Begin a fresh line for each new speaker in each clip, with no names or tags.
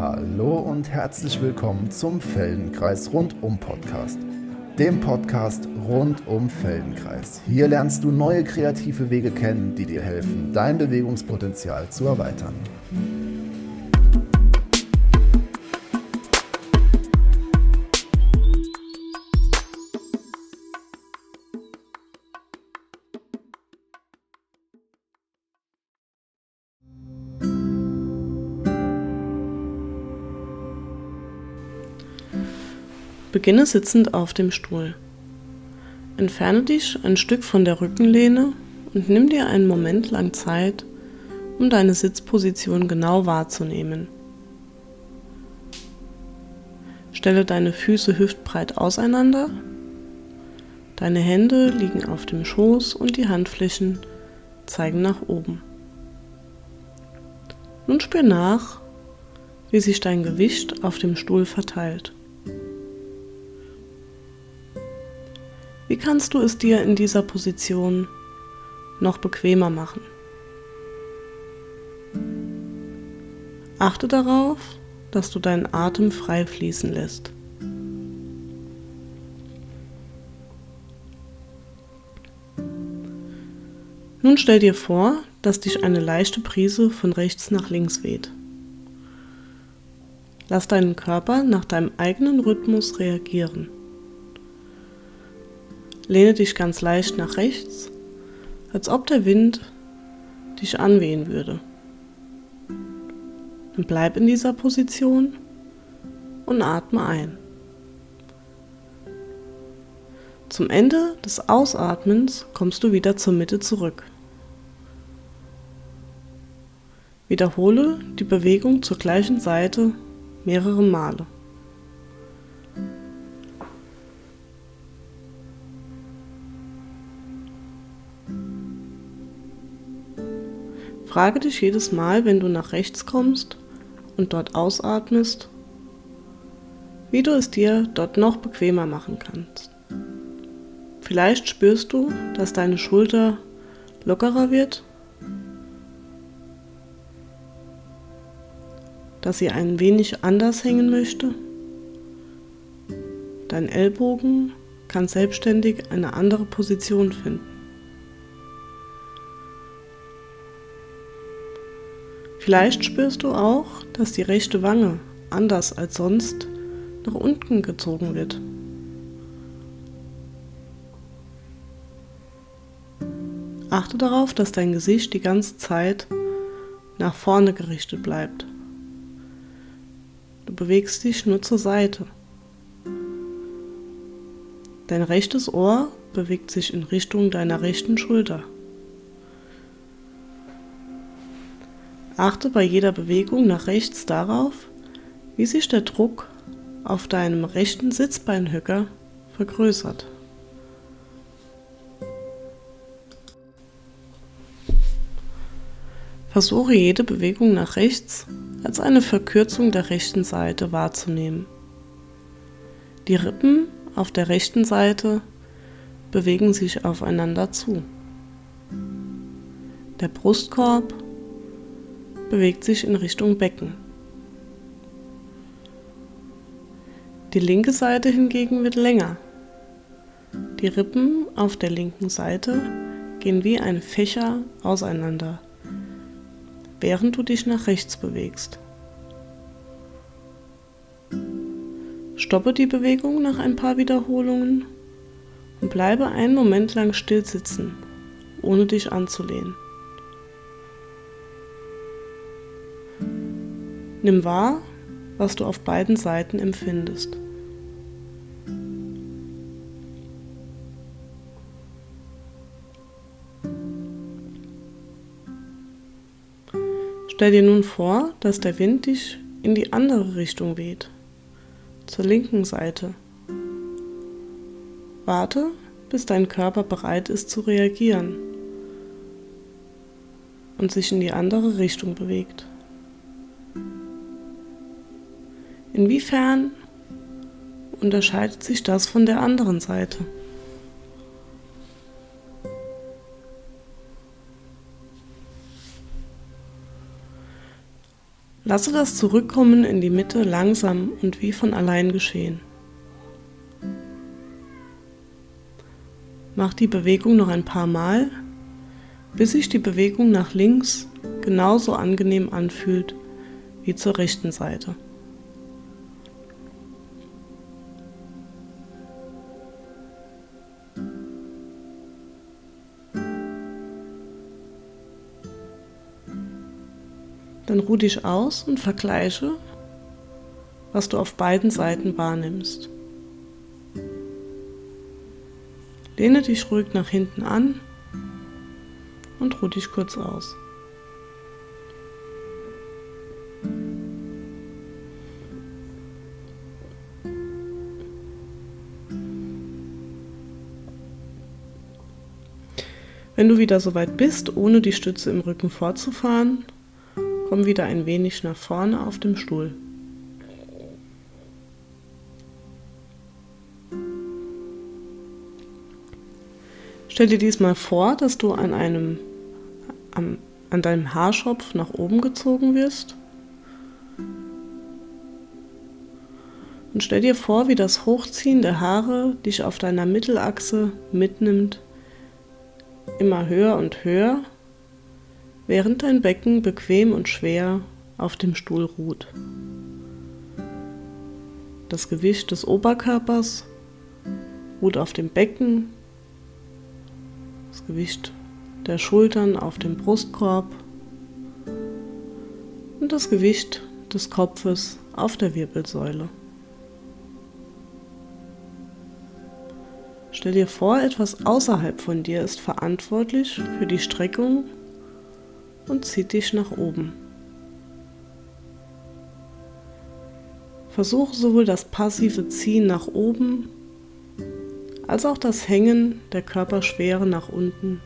Hallo und herzlich willkommen zum Feldenkreis Rundum Podcast. Dem Podcast rund um Feldenkreis. Hier lernst du neue kreative Wege kennen, die dir helfen, dein Bewegungspotenzial zu erweitern.
Beginne sitzend auf dem Stuhl. Entferne dich ein Stück von der Rückenlehne und nimm dir einen Moment lang Zeit, um deine Sitzposition genau wahrzunehmen. Stelle deine Füße hüftbreit auseinander. Deine Hände liegen auf dem Schoß und die Handflächen zeigen nach oben. Nun spür nach, wie sich dein Gewicht auf dem Stuhl verteilt. Wie kannst du es dir in dieser Position noch bequemer machen? Achte darauf, dass du deinen Atem frei fließen lässt. Nun stell dir vor, dass dich eine leichte Brise von rechts nach links weht. Lass deinen Körper nach deinem eigenen Rhythmus reagieren. Lehne dich ganz leicht nach rechts, als ob der Wind dich anwehen würde. Dann bleib in dieser Position und atme ein. Zum Ende des Ausatmens kommst du wieder zur Mitte zurück. Wiederhole die Bewegung zur gleichen Seite mehrere Male. Frage dich jedes Mal, wenn du nach rechts kommst und dort ausatmest, wie du es dir dort noch bequemer machen kannst. Vielleicht spürst du, dass deine Schulter lockerer wird, dass sie ein wenig anders hängen möchte. Dein Ellbogen kann selbstständig eine andere Position finden. Vielleicht spürst du auch, dass die rechte Wange anders als sonst nach unten gezogen wird. Achte darauf, dass dein Gesicht die ganze Zeit nach vorne gerichtet bleibt. Du bewegst dich nur zur Seite. Dein rechtes Ohr bewegt sich in Richtung deiner rechten Schulter. Achte bei jeder Bewegung nach rechts darauf, wie sich der Druck auf deinem rechten Sitzbeinhöcker vergrößert. Versuche jede Bewegung nach rechts als eine Verkürzung der rechten Seite wahrzunehmen. Die Rippen auf der rechten Seite bewegen sich aufeinander zu. Der Brustkorb bewegt sich in Richtung Becken. Die linke Seite hingegen wird länger. Die Rippen auf der linken Seite gehen wie ein Fächer auseinander, während du dich nach rechts bewegst. Stoppe die Bewegung nach ein paar Wiederholungen und bleibe einen Moment lang still sitzen, ohne dich anzulehnen. Nimm wahr, was du auf beiden Seiten empfindest. Stell dir nun vor, dass der Wind dich in die andere Richtung weht, zur linken Seite. Warte, bis dein Körper bereit ist zu reagieren und sich in die andere Richtung bewegt. Inwiefern unterscheidet sich das von der anderen Seite? Lasse das Zurückkommen in die Mitte langsam und wie von allein geschehen. Mach die Bewegung noch ein paar Mal, bis sich die Bewegung nach links genauso angenehm anfühlt wie zur rechten Seite. Ruh dich aus und vergleiche, was du auf beiden Seiten wahrnimmst. Lehne dich ruhig nach hinten an und ruh dich kurz aus. Wenn du wieder so weit bist, ohne die Stütze im Rücken fortzufahren, Komm wieder ein wenig nach vorne auf dem Stuhl. Stell dir diesmal vor, dass du an einem an, an deinem Haarschopf nach oben gezogen wirst. Und stell dir vor, wie das Hochziehen der Haare dich auf deiner Mittelachse mitnimmt, immer höher und höher während dein Becken bequem und schwer auf dem Stuhl ruht. Das Gewicht des Oberkörpers ruht auf dem Becken, das Gewicht der Schultern auf dem Brustkorb und das Gewicht des Kopfes auf der Wirbelsäule. Stell dir vor, etwas außerhalb von dir ist verantwortlich für die Streckung und zieht dich nach oben. Versuche sowohl das passive Ziehen nach oben als auch das Hängen der Körperschwere nach unten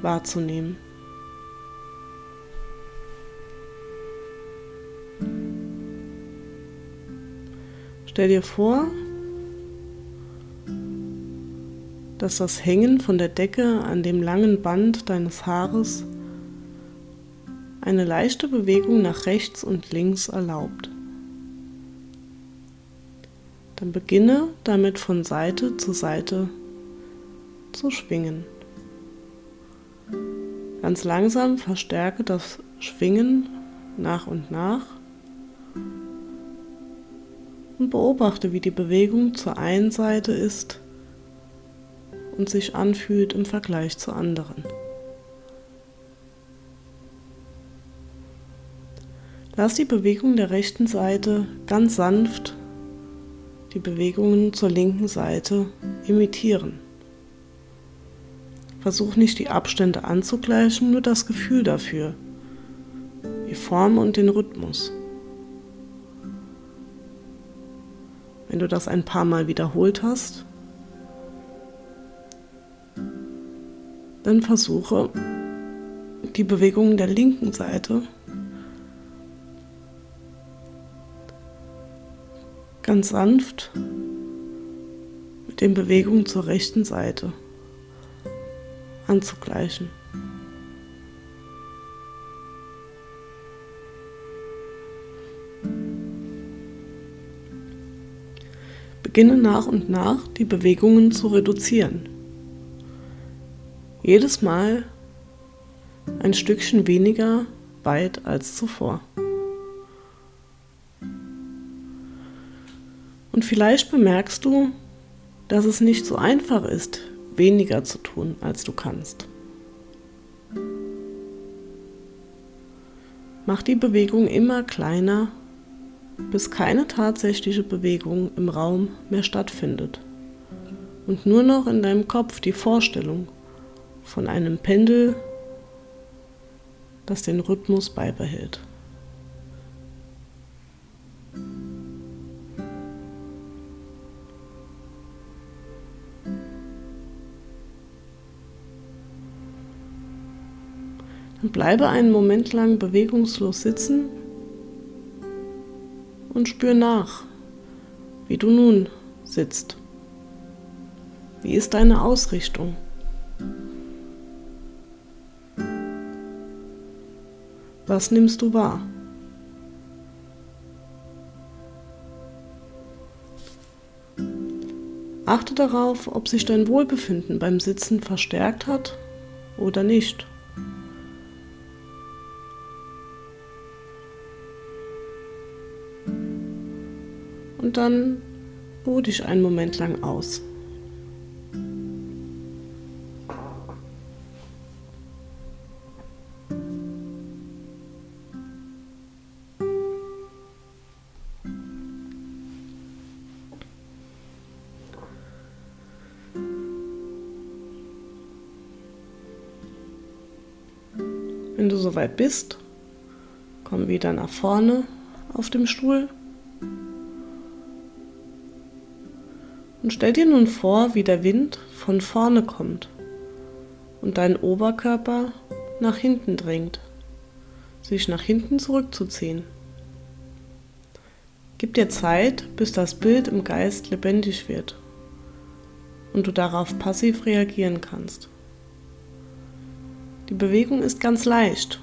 wahrzunehmen. Stell dir vor, dass das Hängen von der Decke an dem langen Band deines Haares eine leichte Bewegung nach rechts und links erlaubt. Dann beginne damit von Seite zu Seite zu schwingen. Ganz langsam verstärke das Schwingen nach und nach und beobachte, wie die Bewegung zur einen Seite ist und sich anfühlt im Vergleich zur anderen. Lass die Bewegung der rechten Seite ganz sanft die Bewegungen zur linken Seite imitieren. Versuch nicht die Abstände anzugleichen, nur das Gefühl dafür, die Form und den Rhythmus. Wenn du das ein paar Mal wiederholt hast, dann versuche die Bewegungen der linken Seite ganz sanft mit den Bewegungen zur rechten Seite anzugleichen. Beginne nach und nach die Bewegungen zu reduzieren. Jedes Mal ein Stückchen weniger weit als zuvor. Und vielleicht bemerkst du, dass es nicht so einfach ist, weniger zu tun, als du kannst. Mach die Bewegung immer kleiner, bis keine tatsächliche Bewegung im Raum mehr stattfindet und nur noch in deinem Kopf die Vorstellung von einem Pendel, das den Rhythmus beibehält. Bleibe einen Moment lang bewegungslos sitzen und spür nach, wie du nun sitzt. Wie ist deine Ausrichtung? Was nimmst du wahr? Achte darauf, ob sich dein Wohlbefinden beim Sitzen verstärkt hat oder nicht. Dann ruh dich einen Moment lang aus. Wenn du soweit bist, komm wieder nach vorne auf dem Stuhl und stell dir nun vor, wie der Wind von vorne kommt und dein Oberkörper nach hinten drängt, sich nach hinten zurückzuziehen. Gib dir Zeit, bis das Bild im Geist lebendig wird und du darauf passiv reagieren kannst. Die Bewegung ist ganz leicht.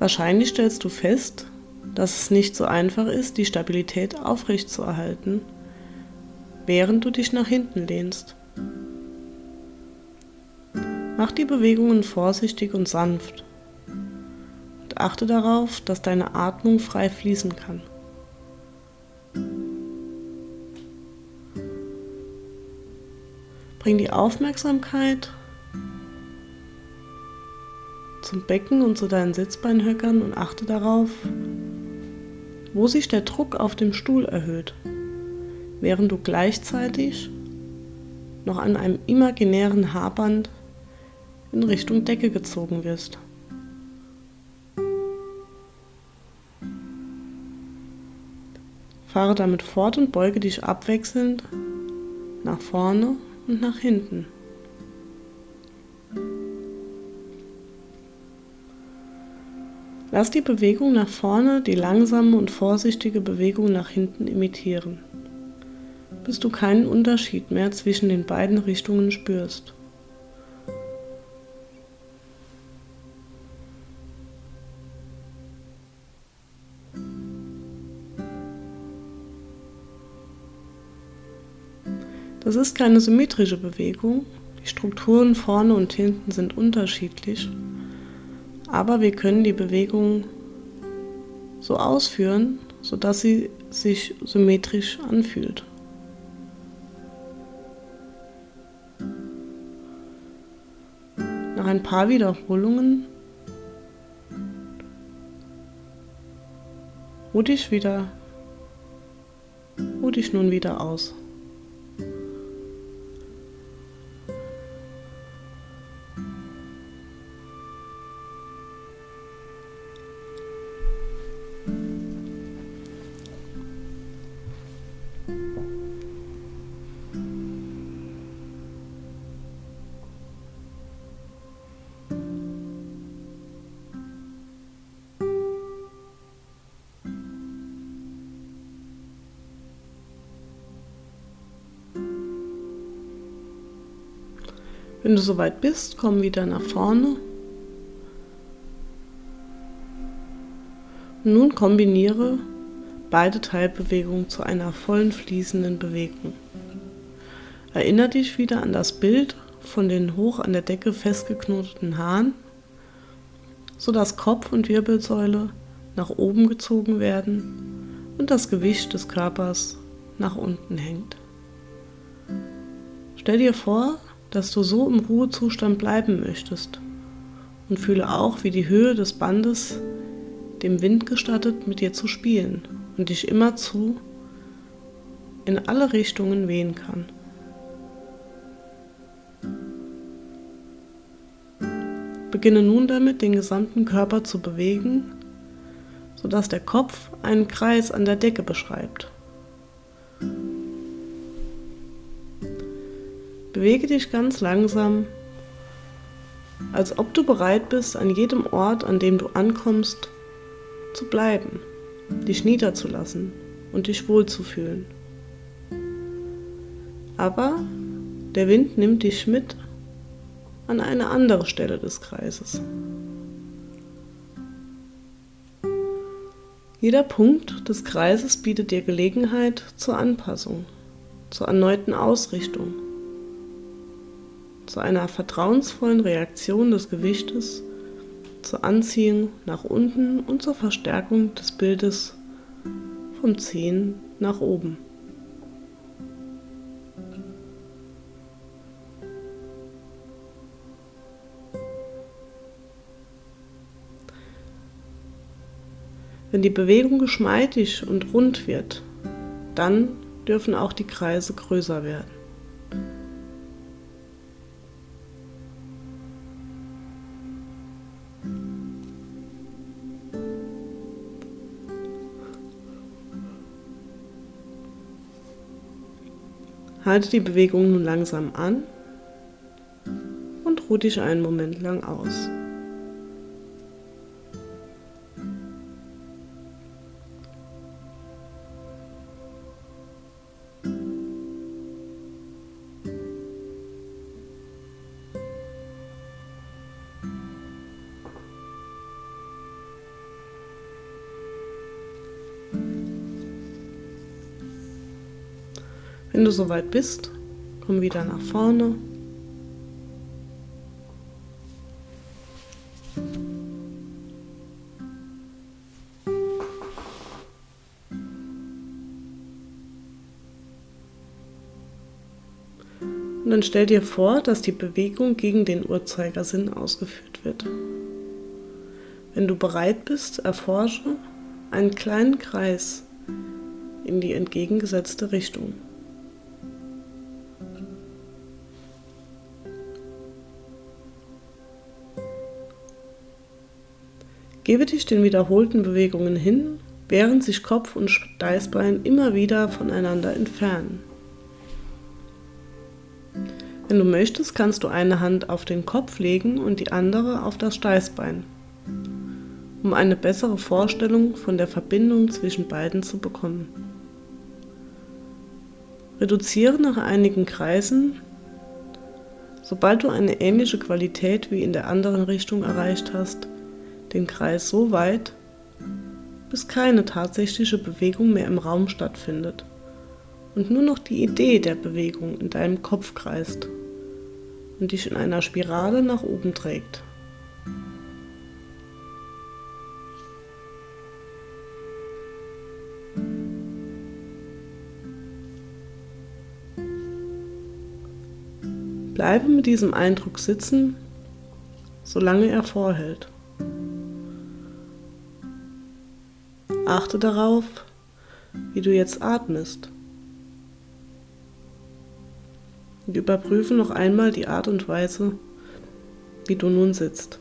Wahrscheinlich stellst du fest, dass es nicht so einfach ist, die Stabilität aufrechtzuerhalten, während du dich nach hinten lehnst. Mach die Bewegungen vorsichtig und sanft und achte darauf, dass deine Atmung frei fließen kann. Bring die Aufmerksamkeit zum Becken und zu deinen Sitzbeinhöckern und achte darauf, wo sich der Druck auf dem Stuhl erhöht, während du gleichzeitig noch an einem imaginären Haarband in Richtung Decke gezogen wirst. Fahre damit fort und beuge dich abwechselnd nach vorne und nach hinten. Lass die Bewegung nach vorne die langsame und vorsichtige Bewegung nach hinten imitieren, bis du keinen Unterschied mehr zwischen den beiden Richtungen spürst. Das ist keine symmetrische Bewegung. Die Strukturen vorne und hinten sind unterschiedlich. Aber wir können die Bewegung so ausführen, sodass sie sich symmetrisch anfühlt. Nach ein paar Wiederholungen ruh dich wieder, ruh dich nun wieder aus. Wenn du soweit bist, komm wieder nach vorne. Und nun kombiniere beide Teilbewegungen zu einer vollen fließenden Bewegung. Erinnere dich wieder an das Bild von den hoch an der Decke festgeknoteten Haaren, sodass Kopf und Wirbelsäule nach oben gezogen werden und das Gewicht des Körpers nach unten hängt. Stell dir vor, dass du so im Ruhezustand bleiben möchtest und fühle auch, wie die Höhe des Bandes dem Wind gestattet, mit dir zu spielen und dich immerzu in alle Richtungen wehen kann. Beginne nun damit, den gesamten Körper zu bewegen, sodass der Kopf einen Kreis an der Decke beschreibt. Bewege dich ganz langsam, als ob du bereit bist, an jedem Ort, an dem du ankommst, zu bleiben, dich niederzulassen und dich wohlzufühlen. Aber der Wind nimmt dich mit an eine andere Stelle des Kreises. Jeder Punkt des Kreises bietet dir Gelegenheit zur Anpassung, zur erneuten Ausrichtung, einer vertrauensvollen Reaktion des Gewichtes, zur Anziehung nach unten und zur Verstärkung des Bildes vom Zehen nach oben. Wenn die Bewegung geschmeidig und rund wird, dann dürfen auch die Kreise größer werden. Halte die Bewegung nun langsam an und ruh dich einen Moment lang aus. Wenn du soweit bist, komm wieder nach vorne. Und dann stell dir vor, dass die Bewegung gegen den Uhrzeigersinn ausgeführt wird. Wenn du bereit bist, erforsche einen kleinen Kreis in die entgegengesetzte Richtung. Gebe dich den wiederholten Bewegungen hin, während sich Kopf und Steißbein immer wieder voneinander entfernen. Wenn du möchtest, kannst du eine Hand auf den Kopf legen und die andere auf das Steißbein, um eine bessere Vorstellung von der Verbindung zwischen beiden zu bekommen. Reduziere nach einigen Kreisen, sobald du eine ähnliche Qualität wie in der anderen Richtung erreicht hast, den Kreis so weit, bis keine tatsächliche Bewegung mehr im Raum stattfindet und nur noch die Idee der Bewegung in deinem Kopf kreist und dich in einer Spirale nach oben trägt. Bleibe mit diesem Eindruck sitzen, solange er vorhält. Achte darauf, wie du jetzt atmest. Und überprüfe noch einmal die Art und Weise, wie du nun sitzt.